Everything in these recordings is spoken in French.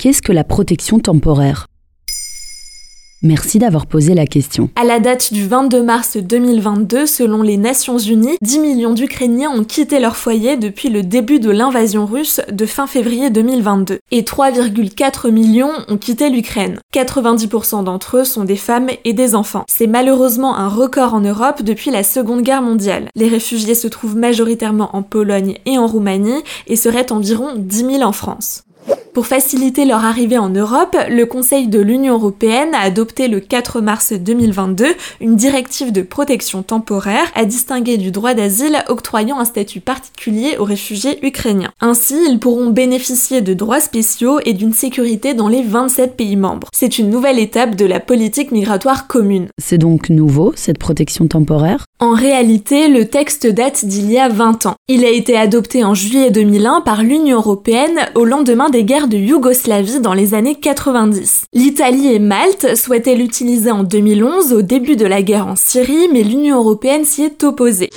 Qu'est-ce que la protection temporaire? Merci d'avoir posé la question. À la date du 22 mars 2022, selon les Nations Unies, 10 millions d'Ukrainiens ont quitté leur foyer depuis le début de l'invasion russe de fin février 2022. Et 3,4 millions ont quitté l'Ukraine. 90% d'entre eux sont des femmes et des enfants. C'est malheureusement un record en Europe depuis la Seconde Guerre mondiale. Les réfugiés se trouvent majoritairement en Pologne et en Roumanie et seraient environ 10 000 en France. Pour faciliter leur arrivée en Europe, le Conseil de l'Union européenne a adopté le 4 mars 2022 une directive de protection temporaire à distinguer du droit d'asile octroyant un statut particulier aux réfugiés ukrainiens. Ainsi, ils pourront bénéficier de droits spéciaux et d'une sécurité dans les 27 pays membres. C'est une nouvelle étape de la politique migratoire commune. C'est donc nouveau, cette protection temporaire? En réalité, le texte date d'il y a 20 ans. Il a été adopté en juillet 2001 par l'Union européenne au lendemain des guerres de Yougoslavie dans les années 90. L'Italie et Malte souhaitaient l'utiliser en 2011 au début de la guerre en Syrie, mais l'Union européenne s'y est opposée.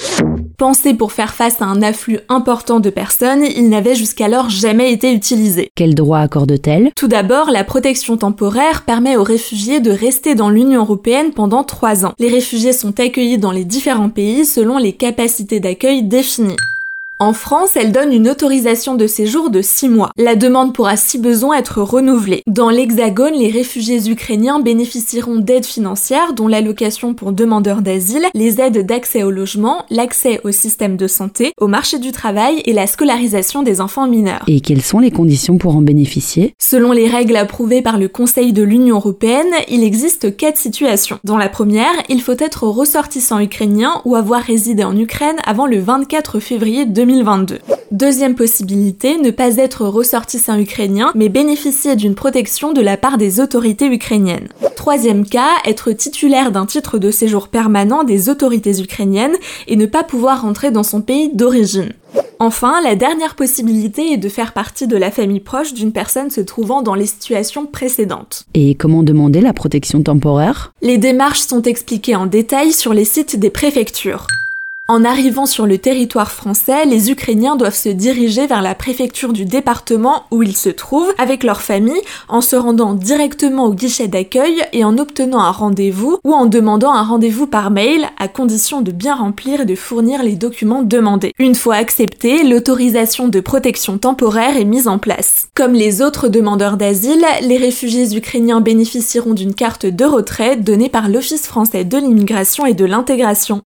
Pensé pour faire face à un afflux important de personnes, il n'avait jusqu'alors jamais été utilisé. Quel droit accorde-t-elle? Tout d'abord, la protection temporaire permet aux réfugiés de rester dans l'Union européenne pendant trois ans. Les réfugiés sont accueillis dans les différents pays selon les capacités d'accueil définies. En France, elle donne une autorisation de séjour de 6 mois. La demande pourra si besoin être renouvelée. Dans l'Hexagone, les réfugiés ukrainiens bénéficieront d'aides financières dont l'allocation pour demandeurs d'asile, les aides d'accès au logement, l'accès au système de santé, au marché du travail et la scolarisation des enfants mineurs. Et quelles sont les conditions pour en bénéficier? Selon les règles approuvées par le Conseil de l'Union européenne, il existe quatre situations. Dans la première, il faut être ressortissant ukrainien ou avoir résidé en Ukraine avant le 24 février 2020. Deuxième possibilité, ne pas être ressortissant ukrainien, mais bénéficier d'une protection de la part des autorités ukrainiennes. Troisième cas, être titulaire d'un titre de séjour permanent des autorités ukrainiennes et ne pas pouvoir rentrer dans son pays d'origine. Enfin, la dernière possibilité est de faire partie de la famille proche d'une personne se trouvant dans les situations précédentes. Et comment demander la protection temporaire? Les démarches sont expliquées en détail sur les sites des préfectures. En arrivant sur le territoire français, les Ukrainiens doivent se diriger vers la préfecture du département où ils se trouvent avec leur famille en se rendant directement au guichet d'accueil et en obtenant un rendez-vous ou en demandant un rendez-vous par mail à condition de bien remplir et de fournir les documents demandés. Une fois accepté, l'autorisation de protection temporaire est mise en place. Comme les autres demandeurs d'asile, les réfugiés ukrainiens bénéficieront d'une carte de retrait donnée par l'Office français de l'immigration et de l'intégration.